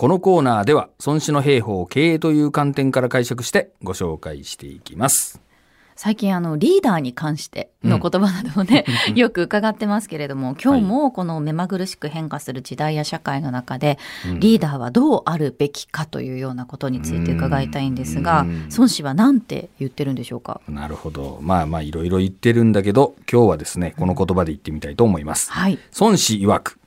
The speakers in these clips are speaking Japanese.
このコーナーでは孫子の兵法を経営という観点から解釈してご紹介していきます。最近あのリーダーに関しての言葉などをね、よく伺ってますけれども今日もこの目まぐるしく変化する時代や社会の中で、リーダーはどうあるべきかというようなことについて伺いたいんですが、うん孫子は何て言ってるんでしょうか？なるほど。まあまあいろいろ言ってるんだけど、今日はですね、この言葉で言ってみたいと思います。はい孫子曰く、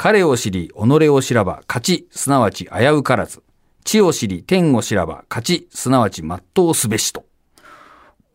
彼を知り、己を知らば、勝ち、すなわち危うからず。地を知り、天を知らば、勝ち、すなわち全うすべしと。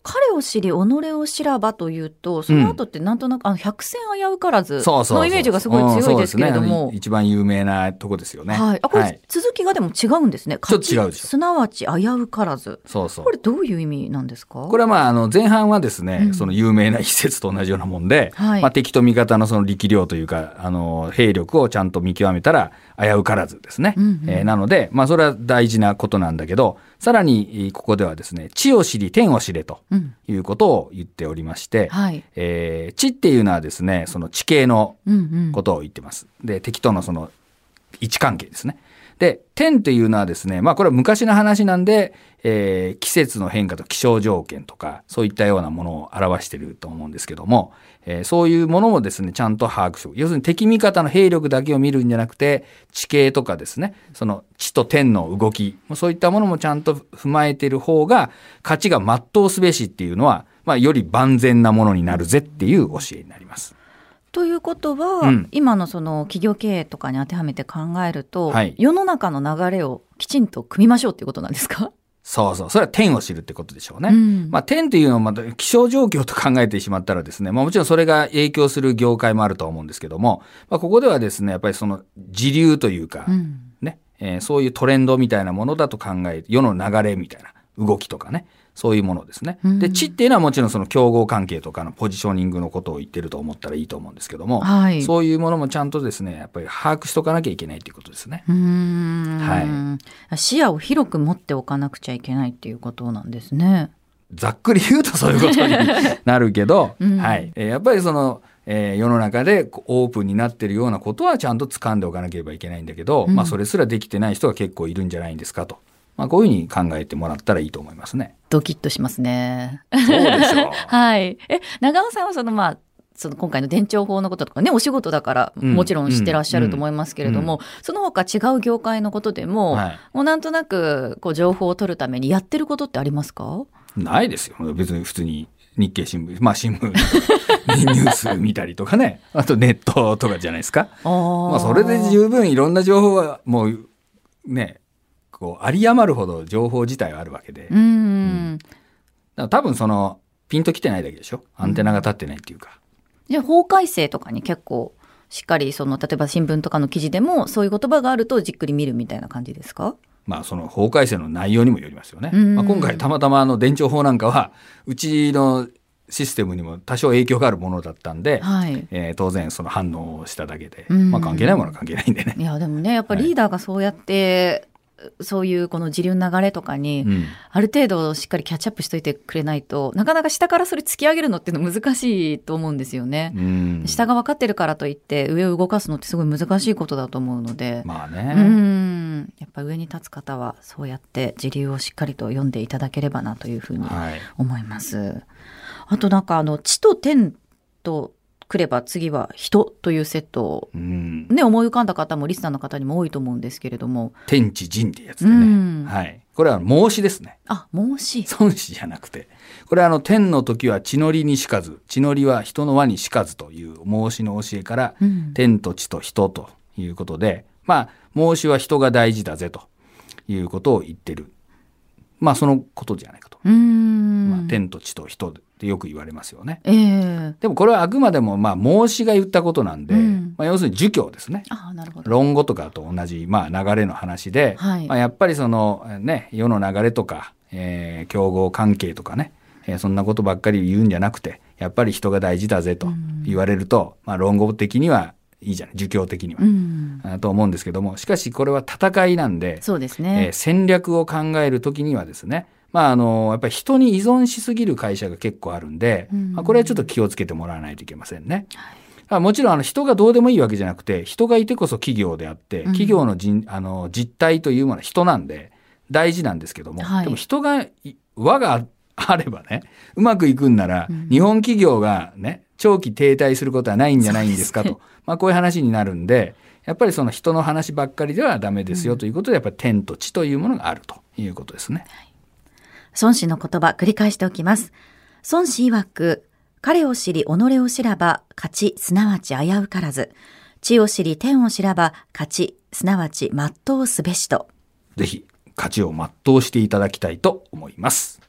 彼を知り己を知らばというとその後ってなんとなく、あの百戦危うからずのイメージがすごい強いですけれども、ね。一番有名なとこですよね。はい、あこれ、はい。続きがでも違うんですね。ちょっと違うすなわち危うからず。そうそう。こ。れどういう意味なんですか？これはまあ、あの、前半はですね、うん。その有名な一節と同じようなもんで、はい。まあ、敵と味方のその力量というか、あの、兵力をちゃんと見極めたら、危うからずですね。うんうん。えーなので、まあ、それは大事なことなんだけど、さらに、えーここではですね、地を知り、天を知れとうん。いうことを言っておりまして、はい。えー地っていうのはですね、その地形のうんうん。ことを言ってます。で、敵とのその位置関係ですね。で、天っていうのはですね、まあこれは昔の話なんで、えー季節の変化と気象条件とか、そういったようなものを表してると思うんですけども、えーそういうものもですね、ちゃんと把握しておく要するに敵味方の兵力だけを見るんじゃなくて、地形とかですね、その地と天の動き、そういったものもちゃんと踏まえてる方が、勝ちが全うすべしっていうのは、まあより万全なものになるぜっていう教えになります。ということは、うん。今のその企業経営とかに当てはめて考えると、はい。世の中の流れをきちんと組みましょうっていうことなんですか、そうそう。それは天を知るってことでしょうね。うん。まあ、天っていうのはまた気象状況と考えてしまったらですね、まあもちろんそれが影響する業界もあるとは思うんですけども、まあここではですね、やっぱりその時流というか、うん。ね、えーそういうトレンドみたいなものだと考え、世の流れみたいな動きとかね、そういうものですね。うんで、地っていうのはもちろんその競合関係とかのポジショニングのことを言ってると思ったらいいと思うんですけども、はいそういうものもちゃんとですね、やっぱり把握しとかなきゃいけないということですね。は視野を広く持っておかなくちゃいけないっていうことなんですね。ざっくり言うとそういうことになるけど、うんはい。えーやっぱりその、えー世の中でオープンになってるようなことはちゃんと掴んでおかなければいけないんだけど、うんまあそれすらできてない人が結構いるんじゃないんですかと。まあこういうふうに考えてもらったらいいと思いますね。ドキッとしますね。そうでしょう。はい。え、長尾さんはそのまあ、その今回の伝承法のこととかね、お仕事だからうんもちろん知ってらっしゃると思いますけれども、その他違う業界のことでも、はいもうなんとなくこう情報を取るためにやってることってありますか？ないですよ。別に普通に日経新聞、まあ新聞、ニュース見たりとかね。あとネットとかじゃないですか。あーまあそれで十分いろんな情報はもうね、こう、有り余るほど情報自体はあるわけで。うーん。だから多分その、ピンときてないだけでしょ？アンテナが立ってないっていうか。じゃあ法改正とかに結構しっかりその例えば新聞とかの記事でもそういう言葉があるとじっくり見るみたいな感じですか？まあその法改正の内容にもよりますよね。うんまあ、今回たまたまあの伝承法なんかは、うちのシステムにも多少影響があるものだったんで、はい。えー当然その反応をしただけで、うんまあ関係ないものは関係ないんでね。いやでもねやっぱリーダーがそうやって、そういうこの時流の流れとかに、うんある程度しっかりキャッチアップしといてくれないとなかなか下からそれ突き上げるのっていうの難しいと思うんですよね。うん下が分かってるからといって上を動かすのってすごい難しいことだと思うので、うまあね。んやっぱ上に立つ方はそうやって時流をしっかりと読んでいただければなというふうにはい。思います。あとなんかあの地と天とくれば次は人というセットをうん。ね思い浮かんだ方もリスナーの方にも多いと思うんですけれども天地人ってやつでね。うんはい。これは孟子ですね。あ孟子孫子じゃなくて。これはあの天の時は地の利にしかず、地の利は人の輪にしかずという孟子の教えから、うん天と地と人ということで、まあ、孟子は人が大事だぜということを言ってる。まあ、そのことじゃないかと。うーんまあ、天と地と人ってよく言われますよね。ええでもこれはあくまでも、まあ、孟子が言ったことなんで、うんまあ、要するに儒教ですね。あなるほど論語とかと同じ、まあ、流れの話で、はいまあ、やっぱりその、ね、世の流れとか、えー競合関係とかね、えーそんなことばっかり言うんじゃなくて、やっぱり人が大事だぜと言われると、まあ、論語的にはいいじゃない、儒教的には。うん。あと思うんですけども、しかしこれは戦いなんで、そうですえーね、戦略を考えるときにはですね、まあ、あの、やっぱり人に依存しすぎる会社が結構あるんで、うん。まあ、これはちょっと気をつけてもらわないといけませんね。あもちろんあの人がどうでもいいわけじゃなくて、人がいてこそ企業であって、企業の人、あの実態というものは人なんで大事なんですけども、はい。でも人がい輪があればね、うまくいくんなら、うん。日本企業がね、長期停滞することはないんじゃないんですかと。まあこういう話になるんで、やっぱりその人の話ばっかりではダメですよということで、やっぱり天と地というものがあるということですね。孫子の言葉繰り返しておきます。孫子曰く、彼を知り己を知らば勝ち、すなわち危うからず。地を知り天を知らば勝ち、すなわち全うすべしと。ぜひ、価値を全うしていただきたいと思います。